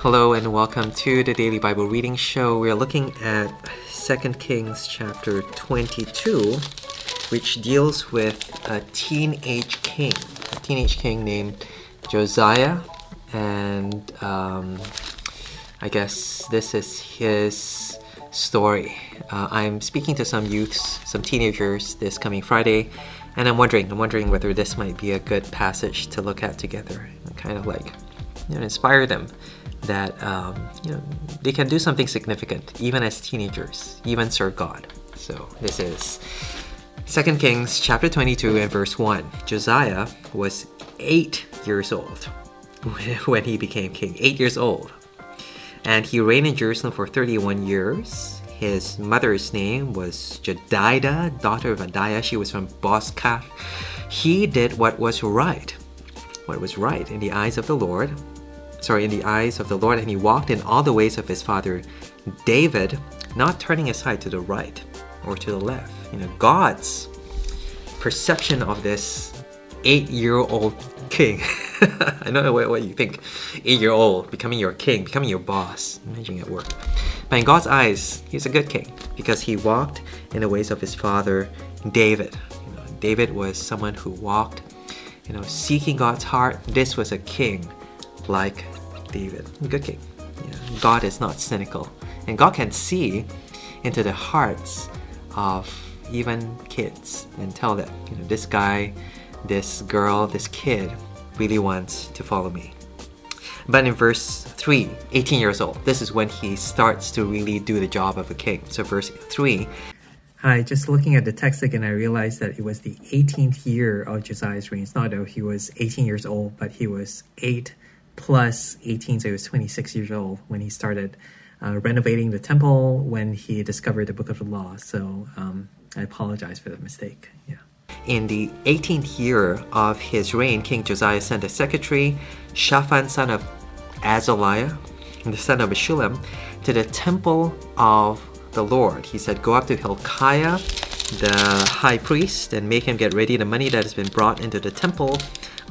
Hello and welcome to the Daily Bible Reading Show. We are looking at 2 Kings chapter 22, which deals with a teenage king, a teenage king named Josiah, and um, I guess this is his story. Uh, I'm speaking to some youths, some teenagers this coming Friday, and I'm wondering, I'm wondering whether this might be a good passage to look at together, kind of like you know, inspire them that um, you know they can do something significant even as teenagers, even serve God. So this is 2 Kings chapter 22 and verse 1. Josiah was 8 years old when he became king. 8 years old. And he reigned in Jerusalem for 31 years. His mother's name was Jedidah, daughter of Adiah. She was from Bozkath. He did what was right, what was right in the eyes of the Lord, sorry, in the eyes of the Lord, and he walked in all the ways of his father David, not turning aside to the right or to the left. You know, God's perception of this eight-year-old king. I don't know what, what you think. Eight-year-old becoming your king, becoming your boss. Imagine at work. But in God's eyes, he's a good king because he walked in the ways of his father David. You know, David was someone who walked, you know, seeking God's heart. This was a king like David. Good king. Yeah. God is not cynical. And God can see into the hearts of even kids and tell that, you know, this guy, this girl, this kid really wants to follow me. But in verse 3, 18 years old, this is when he starts to really do the job of a king. So, verse 3 Hi, just looking at the text again, I realized that it was the 18th year of Josiah's reign. It's not though he was 18 years old, but he was 8 plus 18, so he was 26 years old when he started uh, renovating the temple when he discovered the book of the law. So um, I apologize for that mistake. Yeah. In the 18th year of his reign, King Josiah sent a secretary, Shaphan, son of Azaliah, the son of Meshullam, to the temple of the Lord. He said, Go up to Hilkiah, the high priest, and make him get ready the money that has been brought into the temple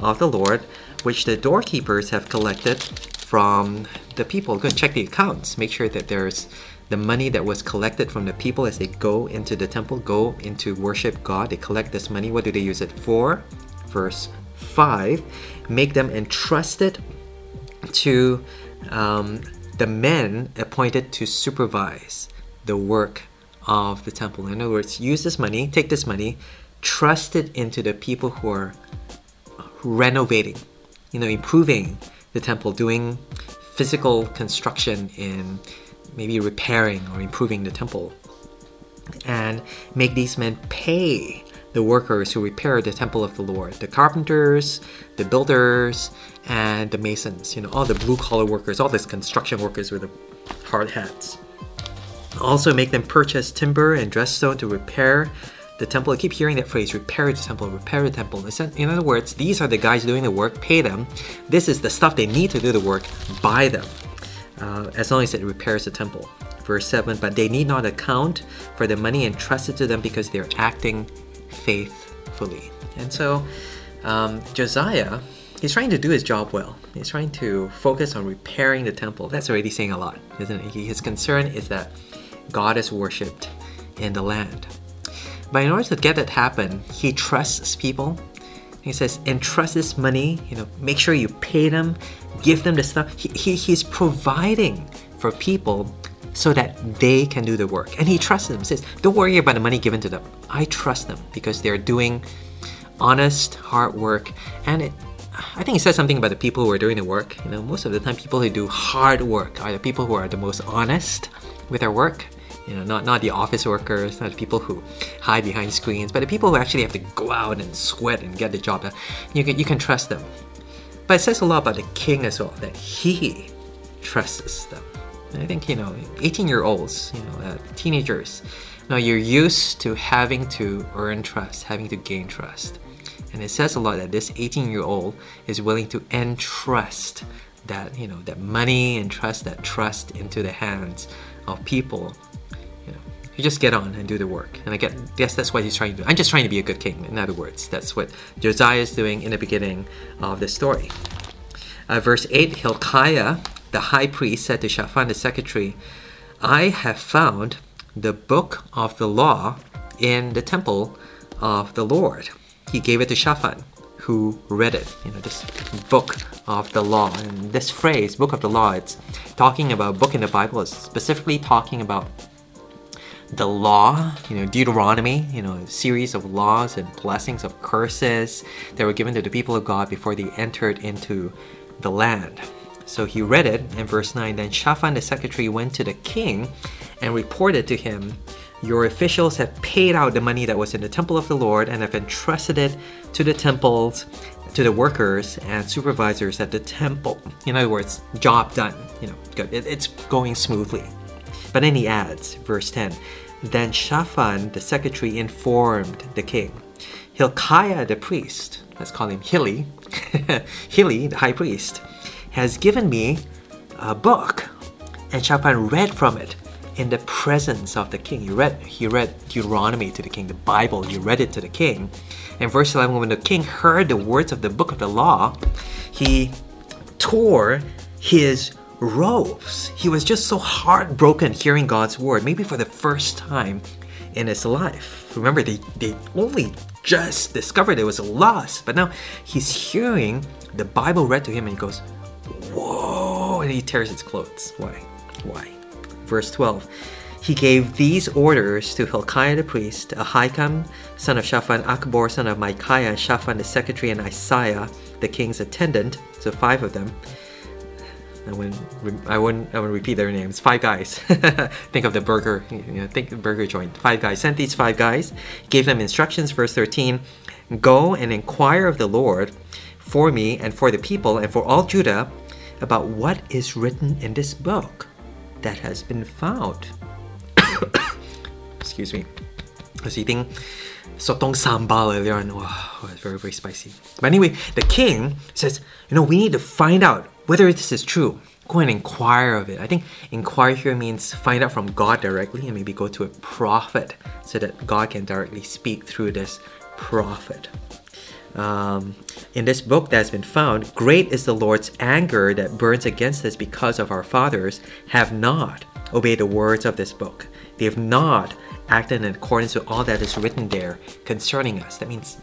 of the Lord which the doorkeepers have collected from the people. Go and check the accounts. Make sure that there's the money that was collected from the people as they go into the temple, go into worship God. They collect this money. What do they use it for? Verse 5 Make them entrusted to um, the men appointed to supervise the work of the temple. In other words, use this money, take this money, trust it into the people who are renovating you know, improving the temple, doing physical construction in maybe repairing or improving the temple. And make these men pay the workers who repair the temple of the Lord the carpenters, the builders, and the masons. You know, all the blue collar workers, all these construction workers with the hard hats. Also, make them purchase timber and dress stone to repair the temple. I keep hearing that phrase, repair the temple, repair the temple. In other words, these are the guys doing the work, pay them. This is the stuff they need to do the work, buy them. Uh, as long as it repairs the temple. Verse 7 But they need not account for the money entrusted to them because they're acting faithfully. And so, um, Josiah, he's trying to do his job well. He's trying to focus on repairing the temple. That's already saying a lot, isn't it? His concern is that God is worshipped in the land. But in order to get that happen, he trusts people. He says, entrust this money, you know, make sure you pay them, give them the stuff. He, he, he's providing for people so that they can do the work. And he trusts them, He says, don't worry about the money given to them. I trust them because they're doing honest, hard work. And it, I think he says something about the people who are doing the work. You know, most of the time, people who do hard work are the people who are the most honest with their work you know, not, not the office workers, not the people who hide behind screens, but the people who actually have to go out and sweat and get the job done. You can, you can trust them. But it says a lot about the king as well, that he trusts them. And I think, you know, 18 year olds, you know, uh, teenagers, now you're used to having to earn trust, having to gain trust. And it says a lot that this 18 year old is willing to entrust that, you know, that money and trust that trust into the hands of people you just get on and do the work. And I guess that's what he's trying to do. I'm just trying to be a good king, in other words. That's what Josiah is doing in the beginning of the story. Uh, verse 8 Hilkiah, the high priest said to Shaphan the secretary, I have found the book of the law in the temple of the Lord. He gave it to Shaphan, who read it. You know, this book of the law. And this phrase, book of the law, it's talking about book in the Bible, it's specifically talking about the law, you know, Deuteronomy, you know, a series of laws and blessings of curses that were given to the people of God before they entered into the land. So he read it in verse 9. Then Shaphan the secretary went to the king and reported to him, Your officials have paid out the money that was in the temple of the Lord and have entrusted it to the temples, to the workers and supervisors at the temple. In other words, job done. You know, good. It, it's going smoothly. But then he adds, verse 10 Then Shaphan the secretary informed the king, Hilkiah the priest, let's call him Hilly, Hilly the high priest, has given me a book. And Shaphan read from it in the presence of the king. He read, he read Deuteronomy to the king, the Bible, he read it to the king. And verse 11, when the king heard the words of the book of the law, he tore his robes. He was just so heartbroken hearing God's word, maybe for the first time in his life. Remember, they, they only just discovered it was a loss, but now he's hearing the Bible read to him and he goes, Whoa! And he tears his clothes. Why? Why? Verse 12. He gave these orders to Hilkiah the priest, Ahikam, son of Shaphan, Achbor, son of Micaiah, Shaphan the secretary, and Isaiah, the king's attendant, so five of them. I wouldn't, I wouldn't, I wouldn't repeat their names. Five guys. think of the burger, you know, think the burger joint. Five guys. Sent these five guys, gave them instructions. Verse 13 Go and inquire of the Lord for me and for the people and for all Judah about what is written in this book that has been found. Excuse me. I was eating sotong sambal earlier on. Wow, it's very, very spicy. But anyway, the king says, you know, we need to find out whether this is true. Go and inquire of it. I think inquire here means find out from God directly and maybe go to a prophet so that God can directly speak through this prophet. Um, in this book that has been found, great is the Lord's anger that burns against us because of our fathers have not obeyed the words of this book. They have not acted in accordance with all that is written there concerning us. That means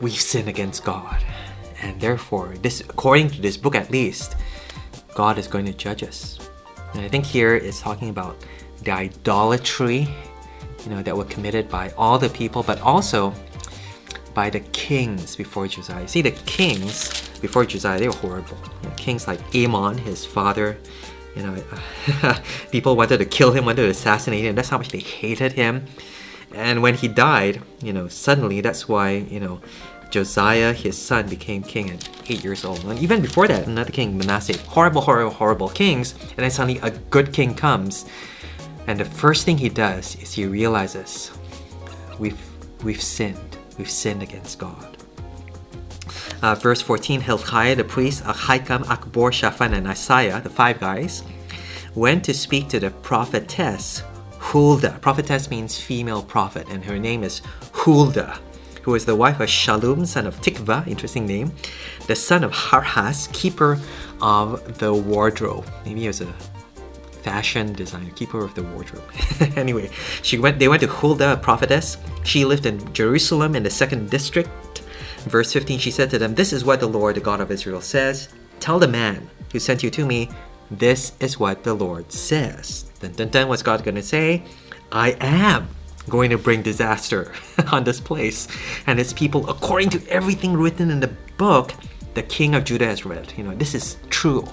we've sinned against God. And therefore, this according to this book at least, God is going to judge us. And I think here it's talking about the idolatry, you know, that were committed by all the people, but also by the kings before Josiah. See, the kings before Josiah, they were horrible. You know, kings like Amon, his father, you know, people wanted to kill him, wanted to assassinate him. That's how much they hated him. And when he died, you know, suddenly that's why, you know, Josiah, his son, became king at eight years old. And even before that, another king, Manasseh, horrible, horrible, horrible kings. And then suddenly a good king comes. And the first thing he does is he realizes we've, we've sinned. We've sinned against God. Uh, verse 14 Hilkiah the priest, Ahikam, Achbor, Shaphan, and Isaiah, the five guys, went to speak to the prophetess Huldah. Prophetess means female prophet, and her name is Huldah, who was the wife of Shallum, son of Tikva, interesting name, the son of Harhas, keeper of the wardrobe. Maybe he was a fashion designer, keeper of the wardrobe. anyway, she went. They went to Huldah, a prophetess. She lived in Jerusalem in the second district. Verse 15, she said to them, This is what the Lord, the God of Israel, says. Tell the man who sent you to me, this is what the Lord says. Dun, dun, dun, what's God to say? I am going to bring disaster on this place and its people according to everything written in the book the king of Judah has read. You know, this is true.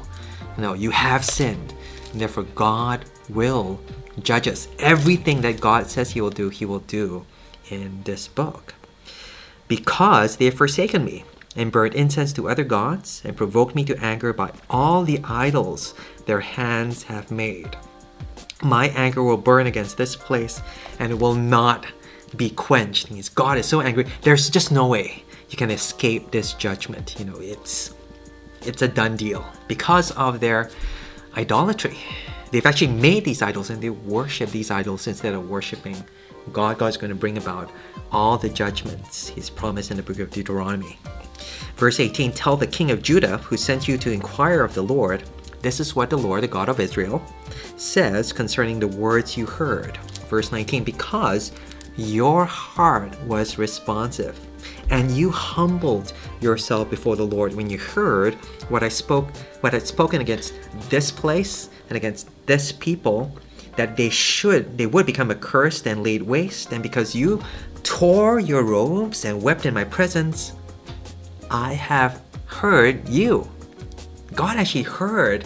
You know, you have sinned. And therefore, God will judge us. Everything that God says He will do, He will do in this book. Because they have forsaken me and burned incense to other gods and provoked me to anger by all the idols their hands have made. My anger will burn against this place and it will not be quenched. It means God is so angry. There's just no way you can escape this judgment. You know, it's it's a done deal because of their idolatry. They've actually made these idols and they worship these idols instead of worshiping God. God's going to bring about all the judgments He's promised in the book of Deuteronomy. Verse 18 Tell the king of Judah, who sent you to inquire of the Lord, This is what the Lord, the God of Israel, says concerning the words you heard. Verse 19 Because your heart was responsive, and you humbled yourself before the Lord when you heard what I spoke, what I'd spoken against this place and against this people, that they should, they would become accursed and laid waste, and because you tore your robes and wept in my presence, I have heard you. God actually heard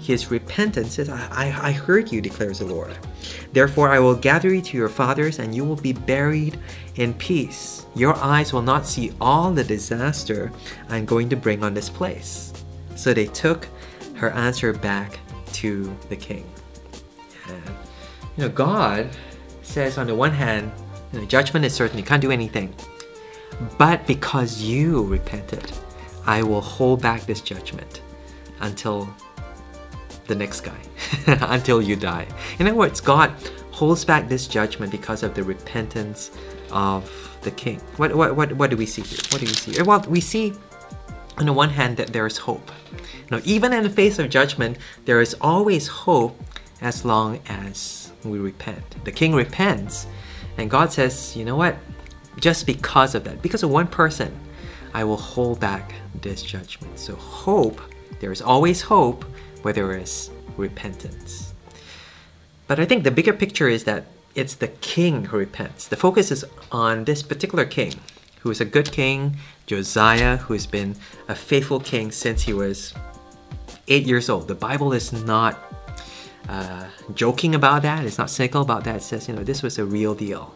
his repentance. Says, I, I, I heard you, declares the Lord. Therefore, I will gather you to your fathers, and you will be buried in peace. Your eyes will not see all the disaster I'm going to bring on this place. So they took her answer back to the king. And, you know, God says, on the one hand, you know, judgment is certain, you can't do anything. But because you repented, I will hold back this judgment until the next guy, until you die. In other words, God holds back this judgment because of the repentance of the king. What, what, what, what do we see here? What do we see? Well, we see on the one hand that there is hope. Now, even in the face of judgment, there is always hope as long as we repent. The king repents, and God says, you know what? Just because of that, because of one person, I will hold back this judgment. So, hope, there is always hope where there is repentance. But I think the bigger picture is that it's the king who repents. The focus is on this particular king, who is a good king, Josiah, who has been a faithful king since he was eight years old. The Bible is not uh, joking about that, it's not cynical about that. It says, you know, this was a real deal.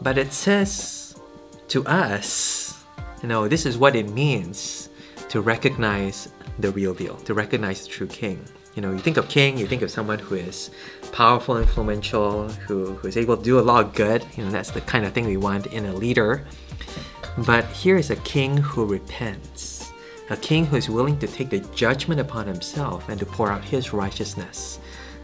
But it says to us, you know, this is what it means to recognize the real deal, to recognize the true king. You know, you think of king, you think of someone who is powerful, influential, who, who is able to do a lot of good. You know, that's the kind of thing we want in a leader. But here is a king who repents, a king who is willing to take the judgment upon himself and to pour out his righteousness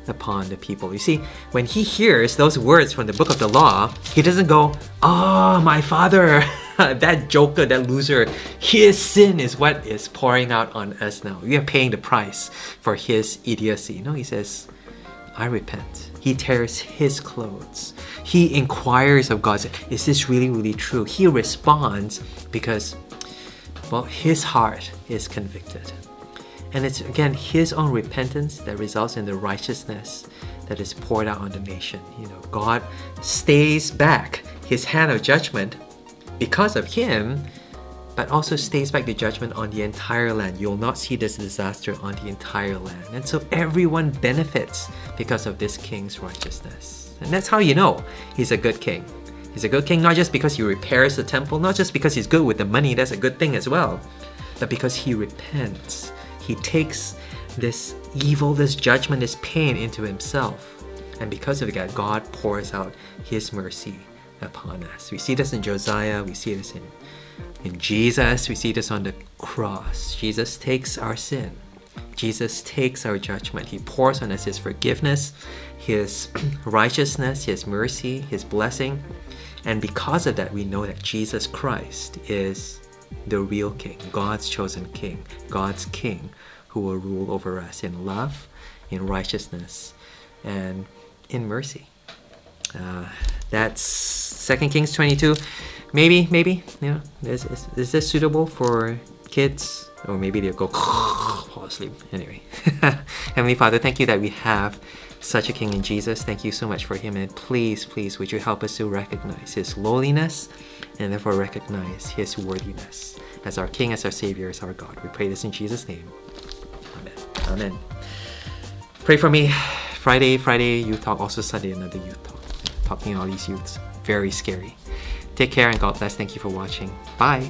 upon the people. You see, when he hears those words from the book of the law, he doesn't go, Oh, my father, that joker, that loser, his sin is what is pouring out on us now. We are paying the price for his idiocy. No, he says, I repent. He tears his clothes. He inquires of God, Is this really, really true? He responds because, well, his heart is convicted. And it's again his own repentance that results in the righteousness that is poured out on the nation. You know, God stays back his hand of judgment because of him, but also stays back the judgment on the entire land. You'll not see this disaster on the entire land. And so everyone benefits because of this king's righteousness. And that's how you know he's a good king. He's a good king not just because he repairs the temple, not just because he's good with the money, that's a good thing as well, but because he repents he takes this evil, this judgment, this pain into himself. And because of that, God pours out his mercy upon us. We see this in Josiah, we see this in, in Jesus, we see this on the cross. Jesus takes our sin. Jesus takes our judgment. He pours on us his forgiveness, his righteousness, his mercy, his blessing. And because of that, we know that Jesus Christ is the real king, God's chosen king, God's king who will rule over us in love, in righteousness, and in mercy. Uh, that's Second Kings 22. Maybe, maybe, you know, is, is, is this suitable for kids? Or maybe they'll go fall asleep. Anyway, Heavenly Father, thank you that we have such a King in Jesus. Thank you so much for him. And please, please, would you help us to recognize his lowliness and therefore recognize his worthiness as our King, as our Savior, as our God. We pray this in Jesus' name. Amen. Amen. Pray for me. Friday, Friday, youth talk. Also Sunday, another youth talk. Talking all these youths. Very scary. Take care and God bless. Thank you for watching. Bye.